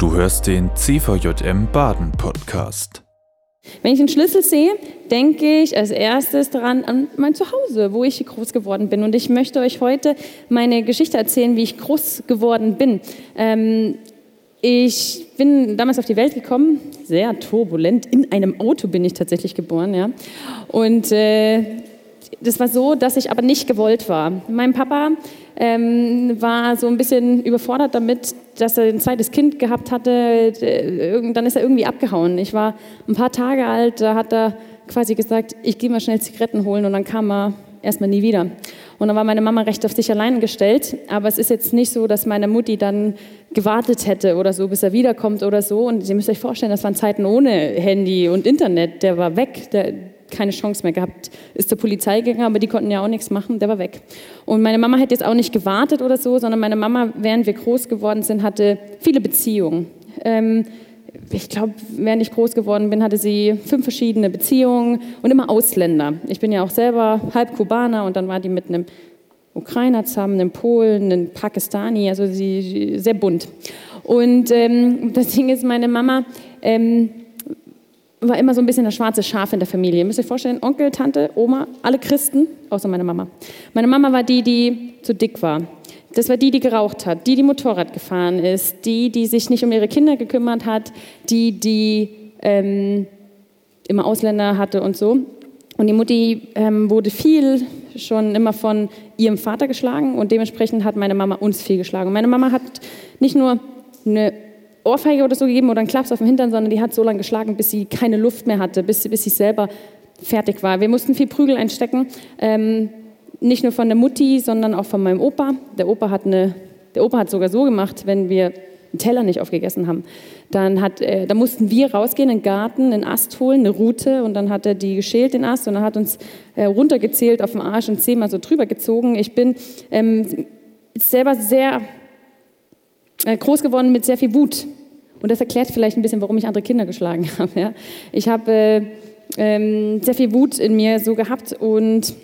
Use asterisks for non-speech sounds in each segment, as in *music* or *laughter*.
Du hörst den CVJM Baden Podcast. Wenn ich einen Schlüssel sehe, denke ich als erstes daran an mein Zuhause, wo ich groß geworden bin. Und ich möchte euch heute meine Geschichte erzählen, wie ich groß geworden bin. Ähm, ich bin damals auf die Welt gekommen, sehr turbulent. In einem Auto bin ich tatsächlich geboren, ja. Und äh, das war so, dass ich aber nicht gewollt war. Mein Papa ähm, war so ein bisschen überfordert damit, dass er ein zweites Kind gehabt hatte. Dann ist er irgendwie abgehauen. Ich war ein paar Tage alt, da hat er quasi gesagt, ich gehe mal schnell Zigaretten holen und dann kam er erstmal nie wieder. Und dann war meine Mama recht auf sich allein gestellt. Aber es ist jetzt nicht so, dass meine Mutti dann gewartet hätte oder so, bis er wiederkommt oder so. Und ihr müsst euch vorstellen, das waren Zeiten ohne Handy und Internet. Der war weg. Der, keine Chance mehr gehabt. Ist zur Polizei gegangen, aber die konnten ja auch nichts machen, der war weg. Und meine Mama hätte jetzt auch nicht gewartet oder so, sondern meine Mama, während wir groß geworden sind, hatte viele Beziehungen. Ähm, ich glaube, während ich groß geworden bin, hatte sie fünf verschiedene Beziehungen und immer Ausländer. Ich bin ja auch selber halb Kubaner und dann war die mit einem Ukrainer zusammen, einem Polen, einem Pakistani, also sie sehr bunt. Und ähm, das Ding ist, meine Mama ähm, war immer so ein bisschen das schwarze Schaf in der Familie. Ihr müsst euch vorstellen, Onkel, Tante, Oma, alle Christen, außer meine Mama. Meine Mama war die, die zu dick war. Das war die, die geraucht hat, die, die Motorrad gefahren ist, die, die sich nicht um ihre Kinder gekümmert hat, die, die ähm, immer Ausländer hatte und so. Und die Mutti ähm, wurde viel schon immer von ihrem Vater geschlagen und dementsprechend hat meine Mama uns viel geschlagen. Meine Mama hat nicht nur eine Ohrfeige oder so gegeben oder einen Klaps auf den Hintern, sondern die hat so lange geschlagen, bis sie keine Luft mehr hatte, bis, bis sie selber fertig war. Wir mussten viel Prügel einstecken, ähm, nicht nur von der Mutti, sondern auch von meinem Opa. Der Opa hat, eine, der Opa hat sogar so gemacht, wenn wir einen Teller nicht aufgegessen haben, dann, hat, äh, dann mussten wir rausgehen in den Garten, einen Ast holen, eine Rute und dann hat er die geschält, den Ast, und dann hat uns äh, runtergezählt auf dem Arsch und zehnmal so drüber gezogen. Ich bin ähm, selber sehr äh, groß geworden mit sehr viel Wut. Und das erklärt vielleicht ein bisschen, warum ich andere Kinder geschlagen *laughs* habe. Ja? Ich habe äh, ähm, sehr viel Wut in mir so gehabt und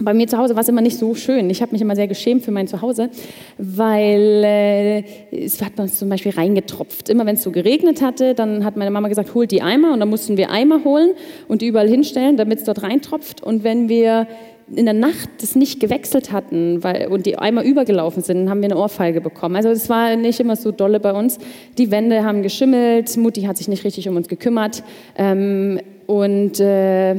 bei mir zu Hause war es immer nicht so schön. Ich habe mich immer sehr geschämt für mein Zuhause, weil äh, es hat man zum Beispiel reingetropft. Immer wenn es so geregnet hatte, dann hat meine Mama gesagt, holt die Eimer und dann mussten wir Eimer holen und die überall hinstellen, damit es dort reintropft. Und wenn wir in der Nacht das nicht gewechselt hatten weil, und die einmal übergelaufen sind, haben wir eine Ohrfeige bekommen. Also es war nicht immer so dolle bei uns. Die Wände haben geschimmelt, Mutti hat sich nicht richtig um uns gekümmert ähm, und äh,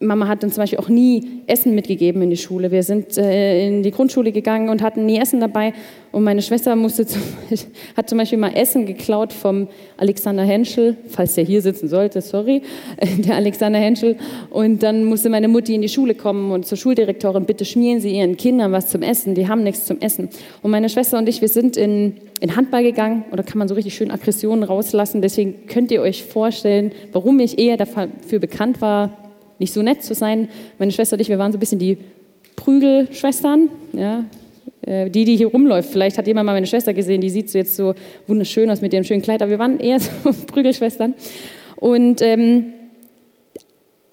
Mama hat uns zum Beispiel auch nie Essen mitgegeben in die Schule. Wir sind äh, in die Grundschule gegangen und hatten nie Essen dabei. Und meine Schwester musste zum, *laughs* hat zum Beispiel mal Essen geklaut vom Alexander Henschel, falls der hier sitzen sollte, sorry, *laughs* der Alexander Henschel. Und dann musste meine Mutti in die Schule kommen und zur Schuldirektorin, bitte schmieren Sie Ihren Kindern was zum Essen, die haben nichts zum Essen. Und meine Schwester und ich, wir sind in, in Handball gegangen da kann man so richtig schön Aggressionen rauslassen. Deswegen könnt ihr euch vorstellen, warum ich eher dafür bekannt war, nicht so nett zu sein. Meine Schwester und ich, wir waren so ein bisschen die Prügelschwestern, ja, die, die hier rumläuft. Vielleicht hat jemand mal meine Schwester gesehen, die sieht so jetzt so wunderschön aus mit ihrem schönen Kleid, aber wir waren eher *laughs* so Prügelschwestern. Und ähm,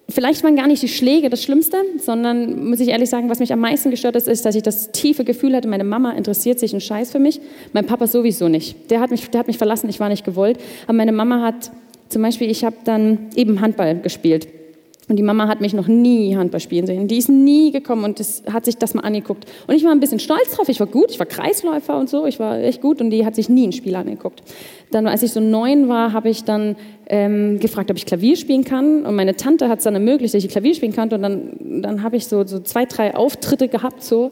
vielleicht waren gar nicht die Schläge das Schlimmste, sondern muss ich ehrlich sagen, was mich am meisten gestört hat, ist, dass ich das tiefe Gefühl hatte, meine Mama interessiert sich einen Scheiß für mich, mein Papa sowieso nicht. Der hat mich, der hat mich verlassen, ich war nicht gewollt. Aber meine Mama hat zum Beispiel, ich habe dann eben Handball gespielt. Und die Mama hat mich noch nie Handball spielen sehen. Die ist nie gekommen und das, hat sich das mal angeguckt. Und ich war ein bisschen stolz drauf. Ich war gut, ich war Kreisläufer und so. Ich war echt gut und die hat sich nie ein Spiel angeguckt. Dann, als ich so neun war, habe ich dann ähm, gefragt, ob ich Klavier spielen kann. Und meine Tante hat es dann ermöglicht, dass ich Klavier spielen kann. Und dann, dann habe ich so, so zwei, drei Auftritte gehabt, so.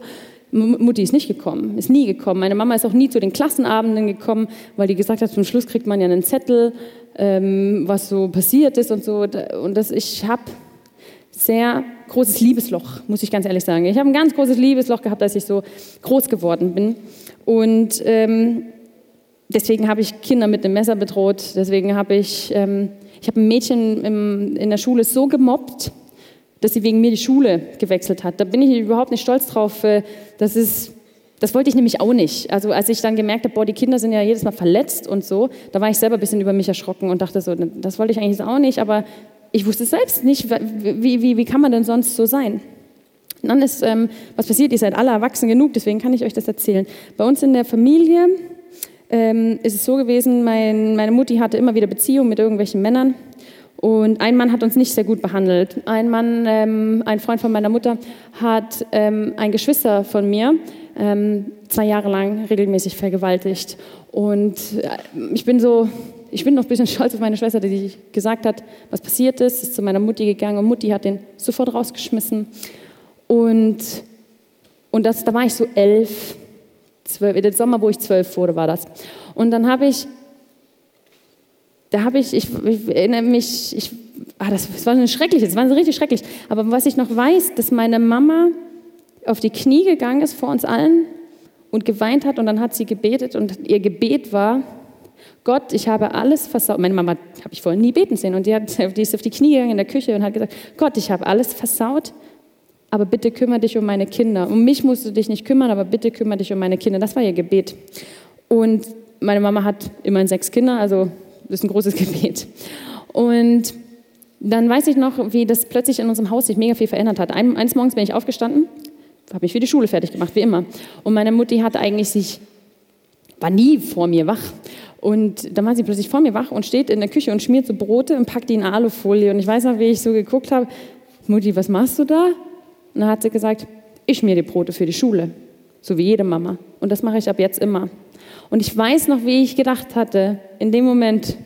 Mutti ist nicht gekommen, ist nie gekommen. Meine Mama ist auch nie zu den Klassenabenden gekommen, weil die gesagt hat, zum Schluss kriegt man ja einen Zettel, ähm, was so passiert ist und so. Und das, ich habe sehr großes Liebesloch, muss ich ganz ehrlich sagen. Ich habe ein ganz großes Liebesloch gehabt, als ich so groß geworden bin. Und ähm, deswegen habe ich Kinder mit einem Messer bedroht. Deswegen habe ich, ähm, ich habe ein Mädchen im, in der Schule so gemobbt, dass sie wegen mir die Schule gewechselt hat. Da bin ich überhaupt nicht stolz drauf. Äh, das ist, das wollte ich nämlich auch nicht. Also als ich dann gemerkt habe, boah, die Kinder sind ja jedes Mal verletzt und so, da war ich selber ein bisschen über mich erschrocken und dachte so, das wollte ich eigentlich auch nicht, aber ich wusste selbst nicht, wie, wie, wie kann man denn sonst so sein? Und dann ist, ähm, was passiert, ihr seid alle erwachsen genug, deswegen kann ich euch das erzählen. Bei uns in der Familie ähm, ist es so gewesen, mein, meine Mutti hatte immer wieder Beziehungen mit irgendwelchen Männern. Und ein Mann hat uns nicht sehr gut behandelt. Ein Mann, ähm, ein Freund von meiner Mutter, hat ähm, ein Geschwister von mir ähm, zwei Jahre lang regelmäßig vergewaltigt. Und äh, ich bin so, ich bin noch ein bisschen *laughs* stolz auf meine Schwester, die gesagt hat, was passiert ist, ist zu meiner Mutti gegangen und Mutti hat den sofort rausgeschmissen. Und, und das, da war ich so elf, zwölf, den Sommer, wo ich zwölf wurde, war das. Und dann habe ich da habe ich, ich, ich, erinnere mich, ich, ah, das, das war eine schreckliche, das war richtig schrecklich. Aber was ich noch weiß, dass meine Mama auf die Knie gegangen ist vor uns allen und geweint hat und dann hat sie gebetet und ihr Gebet war, Gott, ich habe alles versaut. Meine Mama habe ich vorher nie beten sehen und die, hat, die ist auf die Knie gegangen in der Küche und hat gesagt, Gott, ich habe alles versaut, aber bitte kümmere dich um meine Kinder. Um mich musst du dich nicht kümmern, aber bitte kümmere dich um meine Kinder. Das war ihr Gebet. Und meine Mama hat immerhin sechs Kinder, also das ist ein großes *laughs* Gebet. Und dann weiß ich noch, wie das plötzlich in unserem Haus sich mega viel verändert hat. Ein, eines Morgens bin ich aufgestanden, habe mich für die Schule fertig gemacht, wie immer. Und meine Mutti hat eigentlich sich, war nie vor mir wach. Und dann war sie plötzlich vor mir wach und steht in der Küche und schmiert so Brote und packt die in Alufolie. Und ich weiß noch, wie ich so geguckt habe, Mutti, was machst du da? Und dann hat sie gesagt, ich schmier die Brote für die Schule, so wie jede Mama. Und das mache ich ab jetzt immer. Und ich weiß noch, wie ich gedacht hatte, in dem Moment,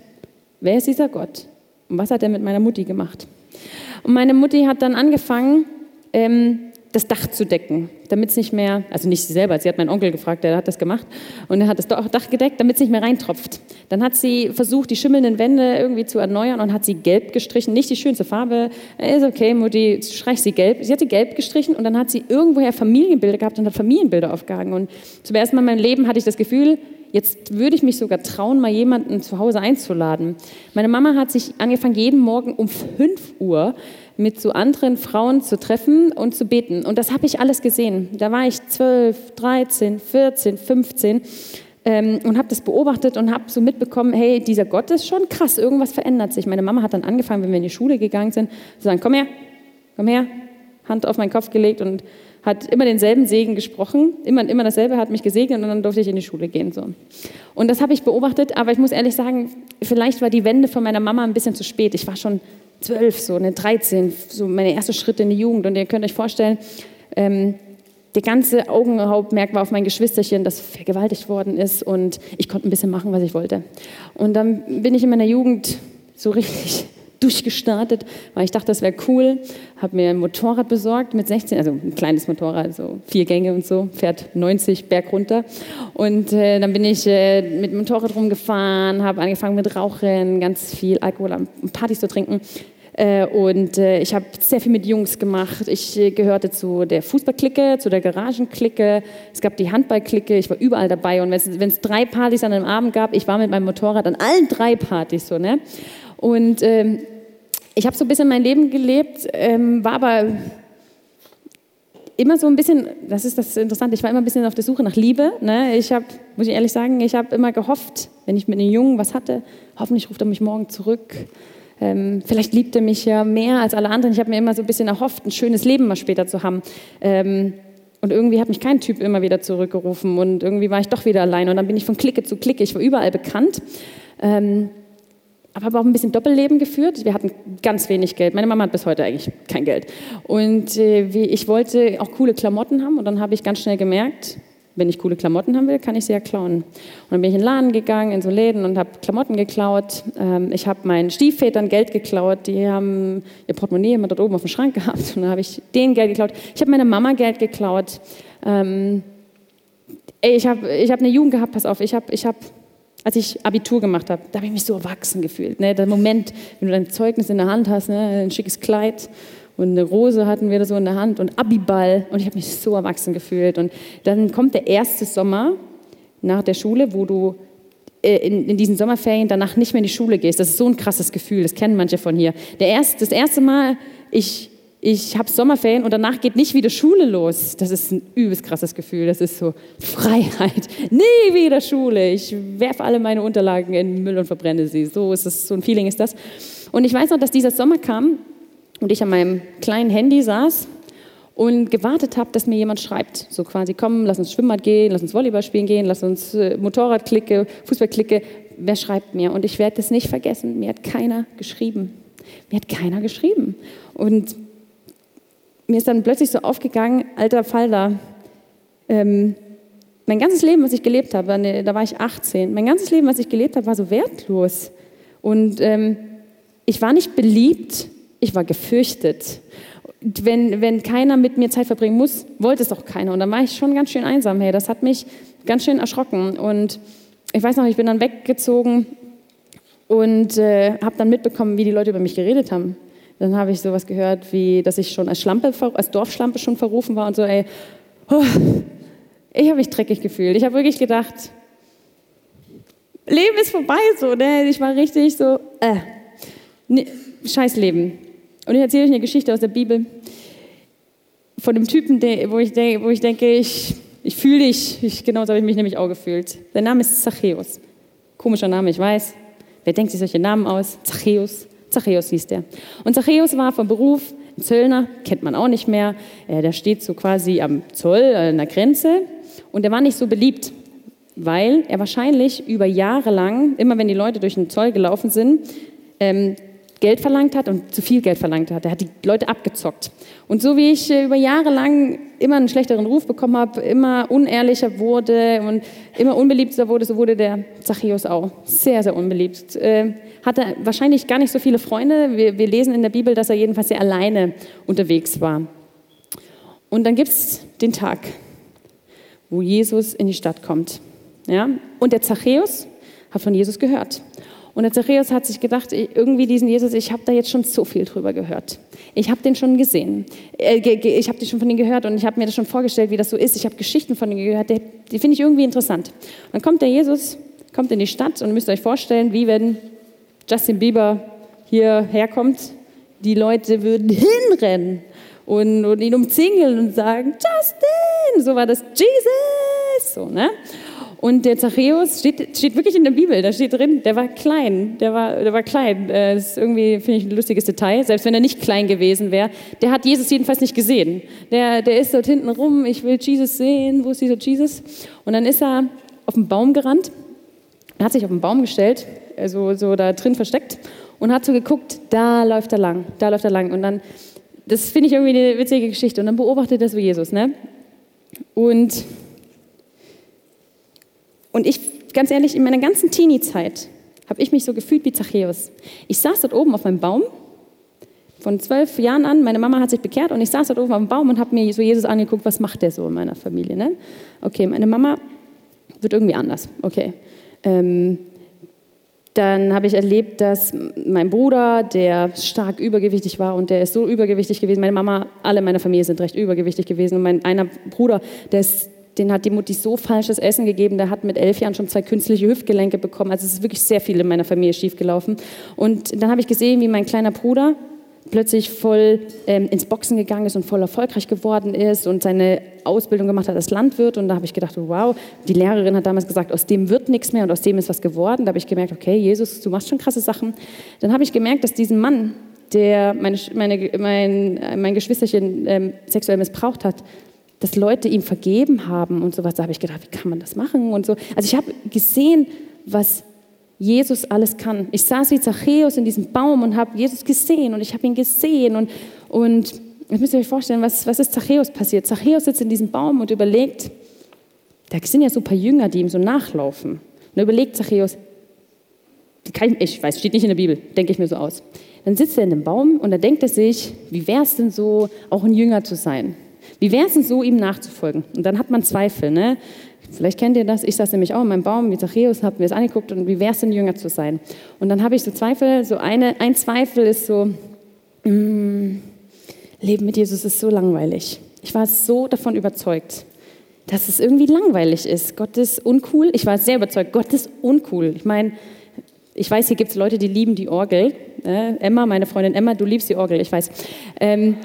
wer ist dieser Gott? Und was hat er mit meiner Mutti gemacht? Und meine Mutti hat dann angefangen, ähm, das Dach zu decken, damit es nicht mehr, also nicht sie selber, sie hat meinen Onkel gefragt, der hat das gemacht und er hat das Dach gedeckt, damit es nicht mehr reintropft. Dann hat sie versucht, die schimmelnden Wände irgendwie zu erneuern und hat sie gelb gestrichen, nicht die schönste Farbe, ist okay, Mutti, streich sie gelb. Sie hat sie gelb gestrichen und dann hat sie irgendwoher Familienbilder gehabt und hat Familienbilder aufgehangen und zum ersten Mal in meinem Leben hatte ich das Gefühl, Jetzt würde ich mich sogar trauen, mal jemanden zu Hause einzuladen. Meine Mama hat sich angefangen, jeden Morgen um 5 Uhr mit so anderen Frauen zu treffen und zu beten. Und das habe ich alles gesehen. Da war ich 12, 13, 14, 15 ähm, und habe das beobachtet und habe so mitbekommen, hey, dieser Gott ist schon krass, irgendwas verändert sich. Meine Mama hat dann angefangen, wenn wir in die Schule gegangen sind, zu sagen, komm her, komm her, Hand auf meinen Kopf gelegt und hat immer denselben Segen gesprochen, immer, immer dasselbe, hat mich gesegnet und dann durfte ich in die Schule gehen. So. Und das habe ich beobachtet, aber ich muss ehrlich sagen, vielleicht war die Wende von meiner Mama ein bisschen zu spät. Ich war schon zwölf, so eine 13, so meine erste Schritte in die Jugend. Und ihr könnt euch vorstellen, ähm, der ganze Augenhauptmerk war auf mein Geschwisterchen, das vergewaltigt worden ist und ich konnte ein bisschen machen, was ich wollte. Und dann bin ich in meiner Jugend so richtig durchgestartet, weil ich dachte, das wäre cool. Habe mir ein Motorrad besorgt mit 16, also ein kleines Motorrad, so vier Gänge und so, fährt 90 Berg runter. Und äh, dann bin ich äh, mit dem Motorrad rumgefahren, habe angefangen mit Rauchen, ganz viel Alkohol und Partys zu trinken. Äh, und äh, ich habe sehr viel mit Jungs gemacht. Ich äh, gehörte zu der Fußballklicke, zu der Garagenklicke. Es gab die Handballklicke. Ich war überall dabei. Und wenn es drei Partys an einem Abend gab, ich war mit meinem Motorrad an allen drei Partys so. Ne? Und ähm, ich habe so ein bisschen mein Leben gelebt, ähm, war aber immer so ein bisschen, das ist das Interessante, ich war immer ein bisschen auf der Suche nach Liebe. Ne? Ich habe, muss ich ehrlich sagen, ich habe immer gehofft, wenn ich mit einem Jungen was hatte, hoffentlich ruft er mich morgen zurück. Ähm, vielleicht liebt er mich ja mehr als alle anderen. Ich habe mir immer so ein bisschen erhofft, ein schönes Leben mal später zu haben. Ähm, und irgendwie hat mich kein Typ immer wieder zurückgerufen und irgendwie war ich doch wieder allein. Und dann bin ich von Clique zu Clique. Ich war überall bekannt. Ähm, aber habe auch ein bisschen Doppelleben geführt. Wir hatten ganz wenig Geld. Meine Mama hat bis heute eigentlich kein Geld. Und äh, ich wollte auch coole Klamotten haben und dann habe ich ganz schnell gemerkt, wenn ich coole Klamotten haben will, kann ich sie ja klauen. Und dann bin ich in den Laden gegangen, in so Läden und habe Klamotten geklaut. Ähm, ich habe meinen Stiefvätern Geld geklaut. Die haben ihr Portemonnaie immer dort oben auf dem Schrank *laughs* gehabt. Und dann habe ich denen Geld geklaut. Ich habe meiner Mama Geld geklaut. Ähm, ich habe ich hab eine Jugend gehabt, pass auf, ich habe ich hab als ich Abitur gemacht habe, da habe ich mich so erwachsen gefühlt. Ne? Der Moment, wenn du dein Zeugnis in der Hand hast, ne? ein schickes Kleid und eine Rose hatten wir da so in der Hand und Abiball und ich habe mich so erwachsen gefühlt. Und dann kommt der erste Sommer nach der Schule, wo du äh, in, in, diesen Sommerferien danach nicht mehr in die Schule gehst. Das ist so ein krasses Gefühl, das kennen manche von hier. Der erst, das erste Mal, ich ich habe Sommerferien und danach geht nicht wieder Schule los. Das ist ein übelst krasses Gefühl. Das ist so Freiheit. *laughs* Nie wieder Schule. Ich werfe alle meine Unterlagen in den Müll und verbrenne sie. So ist es, so ein Feeling ist das. Und ich weiß noch, dass dieser Sommer kam und ich an meinem kleinen Handy saß und gewartet habe, dass mir jemand schreibt. So quasi, komm, lass uns Schwimmbad gehen, lass uns Volleyball spielen gehen, lass uns äh, Motorradklicke, Fußballklicke. Wer schreibt mir? Und ich werde das nicht vergessen. Mir hat keiner geschrieben. Mir hat keiner geschrieben. Und mir ist dann plötzlich so aufgegangen, alter Falter, ähm, mein ganzes Leben, was ich gelebt habe, ne, da war ich 18, mein ganzes Leben, was ich gelebt habe, war so wertlos. Und ähm, ich war nicht beliebt, ich war gefürchtet. Wenn, wenn keiner mit mir Zeit verbringen muss, wollte es auch keiner. Und dann war ich schon ganz schön einsam. Hey, das hat mich ganz schön erschrocken. Und ich weiß noch, ich bin dann weggezogen und äh, habe dann mitbekommen, wie die Leute über mich geredet haben. Dann habe ich sowas gehört, wie, dass ich schon als Schlampe, als Dorfschlampe schon verrufen war und so, ey, oh, ich habe mich dreckig gefühlt. Ich habe wirklich gedacht, Leben ist vorbei so, ne? Ich war richtig so, äh, ne, scheiß Leben. Und ich erzähle euch eine Geschichte aus der Bibel von einem Typen, der, wo, ich denk, wo ich denke, ich, ich fühle dich. Ich, genau so habe ich mich nämlich auch gefühlt. Sein Name ist Zachäus. Komischer Name, ich weiß. Wer denkt sich solche Namen aus? Zachäus. Zachäus hieß der. Und Zachäus war von Beruf ein Zöllner, kennt man auch nicht mehr. Äh, der steht so quasi am Zoll, an der Grenze. Und er war nicht so beliebt, weil er wahrscheinlich über Jahre lang, immer wenn die Leute durch den Zoll gelaufen sind, ähm, Geld verlangt hat und zu viel Geld verlangt hat. Er hat die Leute abgezockt. Und so wie ich äh, über Jahre lang immer einen schlechteren Ruf bekommen habe, immer unehrlicher wurde und immer unbeliebter wurde, so wurde der Zachäus auch sehr, sehr unbeliebt. Äh, hatte wahrscheinlich gar nicht so viele Freunde. Wir, wir lesen in der Bibel, dass er jedenfalls sehr alleine unterwegs war. Und dann gibt es den Tag, wo Jesus in die Stadt kommt. Ja? Und der Zachäus hat von Jesus gehört. Und der Zachäus hat sich gedacht, irgendwie diesen Jesus, ich habe da jetzt schon so viel drüber gehört. Ich habe den schon gesehen. Äh, ich habe schon von ihm gehört und ich habe mir das schon vorgestellt, wie das so ist. Ich habe Geschichten von ihm gehört, die, die finde ich irgendwie interessant. Und dann kommt der Jesus, kommt in die Stadt und müsst euch vorstellen, wie wenn Justin Bieber hierher kommt, die Leute würden hinrennen und, und ihn umzingeln und sagen, Justin, so war das, Jesus, so, ne? Und der Zachäus steht, steht wirklich in der Bibel, da steht drin, der war klein, der war, der war klein. Äh, das ist irgendwie, finde ich, ein lustiges Detail, selbst wenn er nicht klein gewesen wäre. Der hat Jesus jedenfalls nicht gesehen. Der, der ist dort hinten rum, ich will Jesus sehen, wo ist dieser Jesus? Und dann ist er auf den Baum gerannt, er hat sich auf den Baum gestellt, also so da drin versteckt und hat so geguckt, da läuft er lang, da läuft er lang. Und dann, das finde ich irgendwie eine witzige Geschichte. Und dann beobachtet er so Jesus, ne? Und und ich, ganz ehrlich, in meiner ganzen Teenie-Zeit habe ich mich so gefühlt wie Zachäus. Ich saß dort oben auf meinem Baum, von zwölf Jahren an, meine Mama hat sich bekehrt und ich saß dort oben auf dem Baum und habe mir so Jesus angeguckt, was macht der so in meiner Familie. Ne? Okay, meine Mama wird irgendwie anders. Okay. Ähm, dann habe ich erlebt, dass mein Bruder, der stark übergewichtig war und der ist so übergewichtig gewesen, meine Mama, alle meiner Familie sind recht übergewichtig gewesen und mein einer Bruder, der ist den hat die Mutti so falsches Essen gegeben, der hat mit elf Jahren schon zwei künstliche Hüftgelenke bekommen. Also es ist wirklich sehr viel in meiner Familie schiefgelaufen. Und dann habe ich gesehen, wie mein kleiner Bruder plötzlich voll ähm, ins Boxen gegangen ist und voll erfolgreich geworden ist und seine Ausbildung gemacht hat als Landwirt. Und da habe ich gedacht, wow, die Lehrerin hat damals gesagt, aus dem wird nichts mehr und aus dem ist was geworden. Da habe ich gemerkt, okay, Jesus, du machst schon krasse Sachen. Dann habe ich gemerkt, dass diesen Mann, der meine, meine, mein, mein Geschwisterchen ähm, sexuell missbraucht hat, dass Leute ihm vergeben haben und sowas. Da habe ich gedacht, wie kann man das machen und so. Also ich habe gesehen, was Jesus alles kann. Ich saß wie Zachäus in diesem Baum und habe Jesus gesehen und ich habe ihn gesehen und, und jetzt müsst ihr euch vorstellen, was, was ist Zachäus passiert? Zachäus sitzt in diesem Baum und überlegt, da sind ja so ein paar Jünger, die ihm so nachlaufen. Und er überlegt Zachäus, ich, ich weiß, steht nicht in der Bibel, denke ich mir so aus. Dann sitzt er in dem Baum und da denkt er sich, wie wäre es denn so, auch ein Jünger zu sein? Wie wäre es denn so, ihm nachzufolgen? Und dann hat man Zweifel. Ne? Vielleicht kennt ihr das. Ich saß nämlich auch in meinem Baum wie Zachäus, habe mir das angeguckt und wie wäre es denn, Jünger zu sein? Und dann habe ich so Zweifel. So eine, ein Zweifel ist so, mm, Leben mit Jesus ist so langweilig. Ich war so davon überzeugt, dass es irgendwie langweilig ist. Gott ist uncool. Ich war sehr überzeugt, Gott ist uncool. Ich meine, ich weiß, hier gibt es Leute, die lieben die Orgel. Äh, Emma, meine Freundin Emma, du liebst die Orgel, ich weiß. Ähm,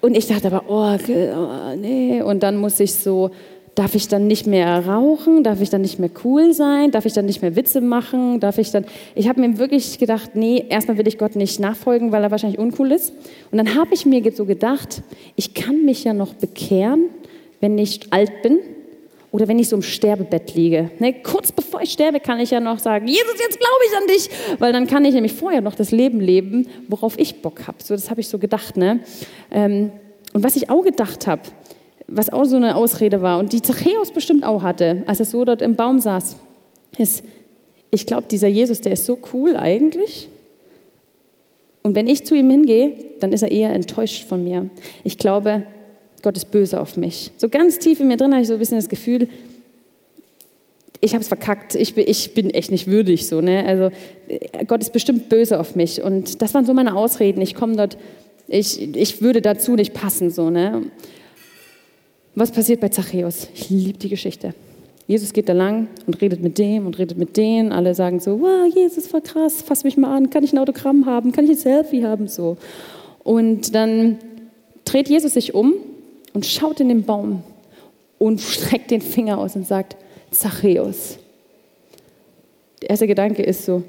und ich dachte aber, oh, oh, nee. Und dann muss ich so Darf ich dann nicht mehr rauchen? Darf ich dann nicht mehr cool sein? Darf ich dann nicht mehr Witze machen? Darf ich dann. Ich habe mir wirklich gedacht, nee, erstmal will ich Gott nicht nachfolgen, weil er wahrscheinlich uncool ist. Und dann habe ich mir so gedacht, ich kann mich ja noch bekehren, wenn ich alt bin oder wenn ich so im Sterbebett liege. Ne, kurz bevor ich sterbe, kann ich ja noch sagen, Jesus, jetzt glaube ich an dich, weil dann kann ich nämlich vorher noch das Leben leben, worauf ich Bock habe. So, das habe ich so gedacht. Ne? Ähm, und was ich auch gedacht habe, was auch so eine Ausrede war und die Zachäus bestimmt auch hatte, als er so dort im Baum saß, ist, ich glaube, dieser Jesus, der ist so cool eigentlich. Und wenn ich zu ihm hingehe, dann ist er eher enttäuscht von mir. Ich glaube, Gott ist böse auf mich. So ganz tief in mir drin habe ich so ein bisschen das Gefühl, ich habe es verkackt, ich bin, ich bin echt nicht würdig. So, ne? Also Gott ist bestimmt böse auf mich. Und das waren so meine Ausreden. Ich komme dort, ich, ich würde dazu nicht passen. So, ne? Was passiert bei Zachäus? Ich liebe die Geschichte. Jesus geht da lang und redet mit dem und redet mit denen. Alle sagen so, wow, Jesus, voll krass, fass mich mal an, kann ich ein Autogramm haben, kann ich ein Selfie haben, so. Und dann dreht Jesus sich um und schaut in den Baum und streckt den Finger aus und sagt, Zachäus. Der erste Gedanke ist so,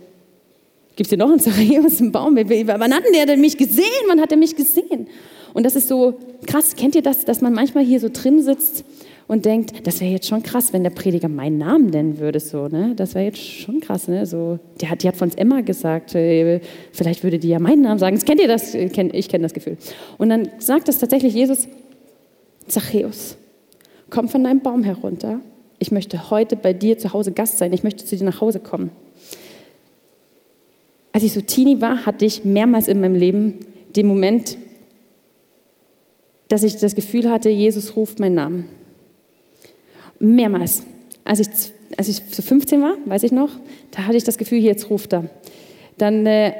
gibt es hier noch einen Zachäus im Baum? Wann hat der denn mich gesehen? Wann hat er mich gesehen? Und das ist so krass. Kennt ihr das, dass man manchmal hier so drin sitzt und denkt, das wäre jetzt schon krass, wenn der Prediger meinen Namen nennen würde, so, ne? Das wäre jetzt schon krass, ne? So, die hat, die hat von uns Emma gesagt, äh, vielleicht würde die ja meinen Namen sagen. Das kennt ihr das? Ich kenne das Gefühl. Und dann sagt es tatsächlich Jesus, Zachäus, komm von deinem Baum herunter. Ich möchte heute bei dir zu Hause Gast sein. Ich möchte zu dir nach Hause kommen. Als ich so teeny war, hatte ich mehrmals in meinem Leben den Moment, dass ich das Gefühl hatte, Jesus ruft meinen Namen. Mehrmals. Als ich, als ich so 15 war, weiß ich noch, da hatte ich das Gefühl, jetzt ruft er. Dann, äh,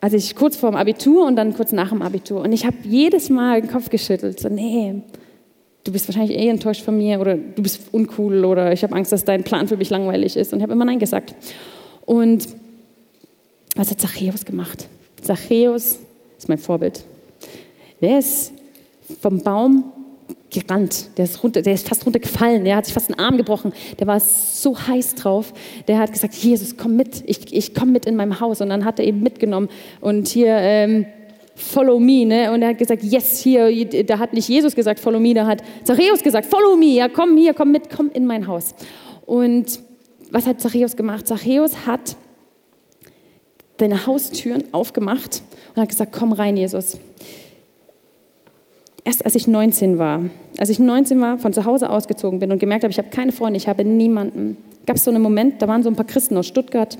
als ich kurz vor dem Abitur und dann kurz nach dem Abitur. Und ich habe jedes Mal den Kopf geschüttelt. So, nee, du bist wahrscheinlich eh enttäuscht von mir oder du bist uncool oder ich habe Angst, dass dein Plan für mich langweilig ist und ich habe immer Nein gesagt. Und was hat Zachäus gemacht? Zachäus ist mein Vorbild. Der ist vom Baum gerannt, der ist, runter, der ist fast runtergefallen, der hat sich fast einen Arm gebrochen, der war so heiß drauf, der hat gesagt, Jesus, komm mit, ich, ich komme mit in meinem Haus. Und dann hat er ihn mitgenommen. Und hier... Ähm, follow me, ne? Und er hat gesagt, yes, hier, da hat nicht Jesus gesagt, follow me, da hat Zachäus gesagt, follow me, ja, komm hier, komm mit, komm in mein Haus. Und was hat Zachäus gemacht? Zachäus hat seine Haustüren aufgemacht und hat gesagt, komm rein, Jesus. Erst als ich 19 war, als ich 19 war, von zu Hause ausgezogen bin und gemerkt habe, ich habe keine Freunde, ich habe niemanden, gab es so einen Moment, da waren so ein paar Christen aus Stuttgart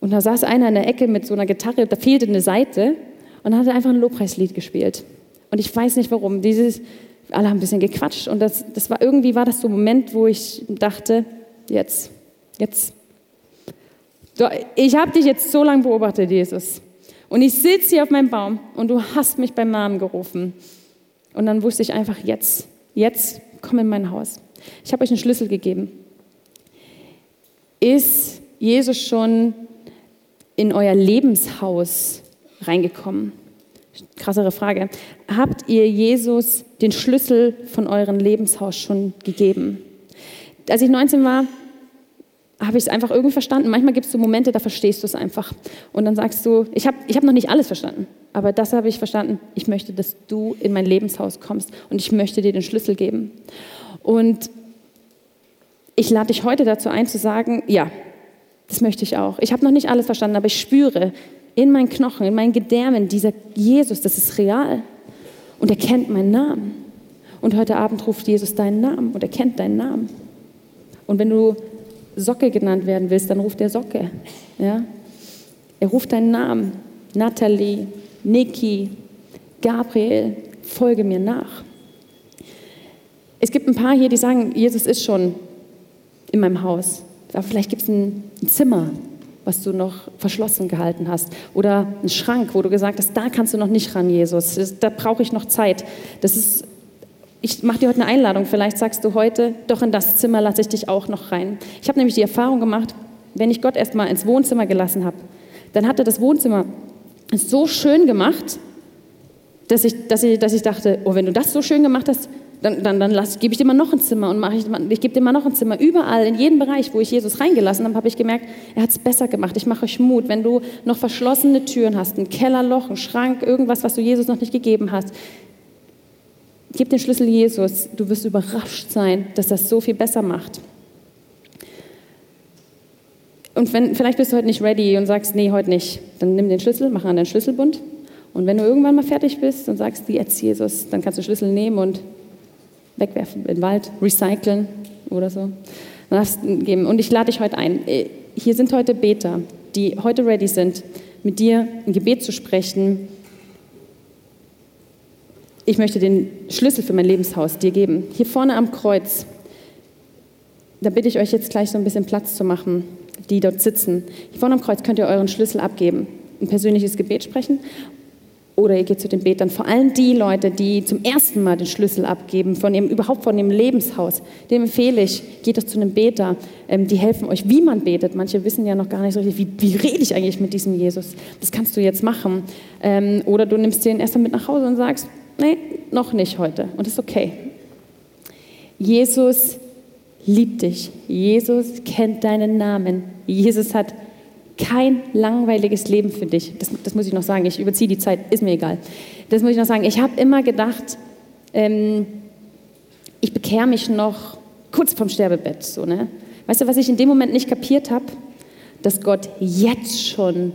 und da saß einer in der Ecke mit so einer Gitarre, da fehlte eine Seite und dann hat er einfach ein Lobpreislied gespielt. Und ich weiß nicht warum. Dieses, alle haben ein bisschen gequatscht und das, das war irgendwie war das so ein Moment, wo ich dachte, jetzt, jetzt. Ich habe dich jetzt so lange beobachtet, Jesus. Und ich sitze hier auf meinem Baum und du hast mich beim Namen gerufen. Und dann wusste ich einfach, jetzt, jetzt komm in mein Haus. Ich habe euch einen Schlüssel gegeben. Ist Jesus schon in euer Lebenshaus reingekommen? Krassere Frage. Habt ihr Jesus den Schlüssel von eurem Lebenshaus schon gegeben? Als ich 19 war, habe ich es einfach irgendwie verstanden. Manchmal gibt es so Momente, da verstehst du es einfach. Und dann sagst du, ich habe ich hab noch nicht alles verstanden, aber das habe ich verstanden. Ich möchte, dass du in mein Lebenshaus kommst und ich möchte dir den Schlüssel geben. Und ich lade dich heute dazu ein zu sagen, ja, das möchte ich auch. Ich habe noch nicht alles verstanden, aber ich spüre, in meinen Knochen, in meinen Gedärmen, dieser Jesus, das ist real. Und er kennt meinen Namen. Und heute Abend ruft Jesus deinen Namen und er kennt deinen Namen. Und wenn du Socke genannt werden willst, dann ruft er Socke. Ja? Er ruft deinen Namen. Nathalie, Niki, Gabriel, folge mir nach. Es gibt ein paar hier, die sagen, Jesus ist schon in meinem Haus. Aber vielleicht gibt es ein Zimmer, was du noch verschlossen gehalten hast. Oder ein Schrank, wo du gesagt hast, da kannst du noch nicht ran, Jesus. Da brauche ich noch Zeit. Das ist, ich mache dir heute eine Einladung. Vielleicht sagst du heute, doch in das Zimmer lasse ich dich auch noch rein. Ich habe nämlich die Erfahrung gemacht, wenn ich Gott erstmal ins Wohnzimmer gelassen habe, dann hat er das Wohnzimmer so schön gemacht, dass ich, dass ich, dass ich dachte, oh, wenn du das so schön gemacht hast, dann, dann, dann gebe ich dir mal noch ein Zimmer und mache ich, ich gebe dir mal noch ein Zimmer. Überall, in jedem Bereich, wo ich Jesus reingelassen habe, habe ich gemerkt, er hat es besser gemacht. Ich mache euch Mut. Wenn du noch verschlossene Türen hast, ein Kellerloch, ein Schrank, irgendwas, was du Jesus noch nicht gegeben hast, gib den Schlüssel Jesus. Du wirst überrascht sein, dass das so viel besser macht. Und wenn, vielleicht bist du heute nicht ready und sagst, nee, heute nicht, dann nimm den Schlüssel, mach an den Schlüsselbund. Und wenn du irgendwann mal fertig bist und sagst, jetzt Jesus, dann kannst du Schlüssel nehmen und wegwerfen in den Wald, recyceln oder so. geben. Und ich lade dich heute ein. Äh, hier sind heute Beter, die heute ready sind, mit dir ein Gebet zu sprechen. Ich möchte den Schlüssel für mein Lebenshaus dir geben. Hier vorne am Kreuz, da bitte ich euch jetzt gleich so ein bisschen Platz zu machen, die dort sitzen. Hier vorne am Kreuz könnt ihr euren Schlüssel abgeben, ein persönliches Gebet sprechen oder ihr geht zu den Betern. Vor allem die Leute, die zum ersten Mal den Schlüssel abgeben, von dem, überhaupt von dem Lebenshaus, dem empfehle ich, geht doch zu einem Beter. Ähm, die helfen euch, wie man betet. Manche wissen ja noch gar nicht so richtig, wie, wie rede ich eigentlich mit diesem Jesus. Das kannst du jetzt machen. Ähm, oder du nimmst den erst mal mit nach Hause und sagst, nee, noch nicht heute. Und das ist okay. Jesus liebt dich. Jesus kennt deinen Namen. Jesus hat kein langweiliges Leben für dich. Das, das muss ich noch sagen. Ich überziehe die Zeit, ist mir egal. Das muss ich noch sagen. Ich habe immer gedacht, ähm, ich bekehre mich noch kurz vorm Sterbebett. So, ne? Weißt du, was ich in dem Moment nicht kapiert habe? Dass Gott jetzt schon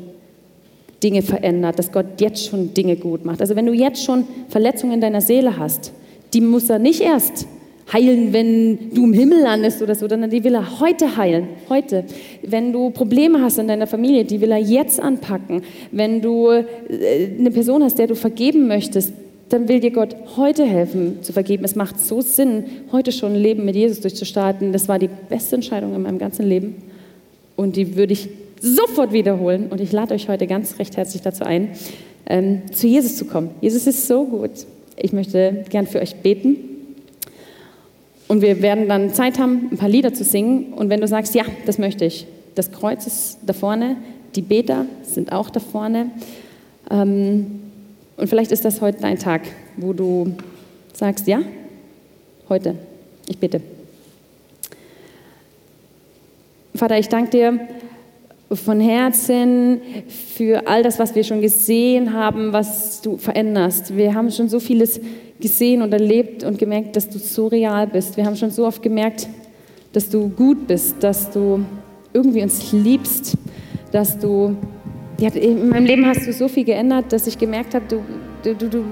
Dinge verändert, dass Gott jetzt schon Dinge gut macht. Also wenn du jetzt schon Verletzungen in deiner Seele hast, die muss er nicht erst heilen, wenn du im Himmel landest oder so, sondern die will er heute heilen, heute. Wenn du Probleme hast in deiner Familie, die will er jetzt anpacken. Wenn du äh, eine Person hast, der du vergeben möchtest, dann will dir Gott heute helfen zu vergeben. Es macht so Sinn, heute schon ein Leben mit Jesus durchzustarten. Das war die beste Entscheidung in meinem ganzen Leben und die würde ich sofort wiederholen. Und ich lade euch heute ganz recht herzlich dazu ein, ähm, zu Jesus zu kommen. Jesus ist so gut. Ich möchte gern für euch beten. Und wir werden dann Zeit haben, ein paar Lieder zu singen. Und wenn du sagst, ja, das möchte ich, das Kreuz ist da vorne, die Beter sind auch da vorne. Ähm, und vielleicht ist das heute dein Tag, wo du sagst, ja, heute, ich bitte. Vater, ich danke dir von Herzen für all das, was wir schon gesehen haben, was du veränderst. Wir haben schon so vieles gesehen und erlebt und gemerkt, dass du so real bist. Wir haben schon so oft gemerkt, dass du gut bist, dass du irgendwie uns liebst, dass du, in meinem Leben hast du so viel geändert, dass ich gemerkt habe, du, du, du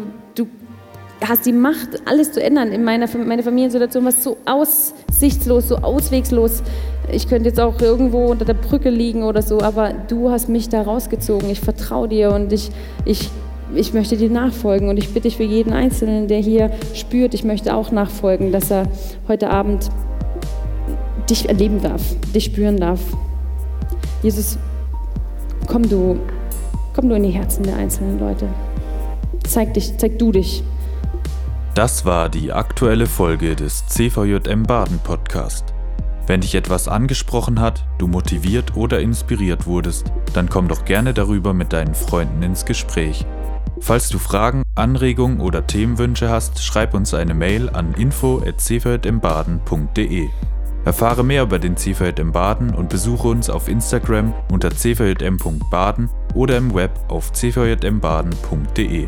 hast die Macht, alles zu ändern. In meiner meine Familiensituation war so aussichtslos, so auswegslos. Ich könnte jetzt auch irgendwo unter der Brücke liegen oder so, aber du hast mich da rausgezogen. Ich vertraue dir und ich, ich, ich möchte dir nachfolgen. Und ich bitte dich für jeden Einzelnen, der hier spürt, ich möchte auch nachfolgen, dass er heute Abend dich erleben darf, dich spüren darf. Jesus, komm du, komm du in die Herzen der einzelnen Leute. Zeig dich, zeig du dich. Das war die aktuelle Folge des CVJM Baden Podcast. Wenn dich etwas angesprochen hat, du motiviert oder inspiriert wurdest, dann komm doch gerne darüber mit deinen Freunden ins Gespräch. Falls du Fragen, Anregungen oder Themenwünsche hast, schreib uns eine Mail an info@cvjmbaden.de. Erfahre mehr über den CVJM Baden und besuche uns auf Instagram unter cvjm.baden oder im Web auf cvjmbaden.de.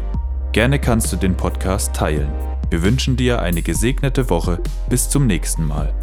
Gerne kannst du den Podcast teilen. Wir wünschen dir eine gesegnete Woche. Bis zum nächsten Mal.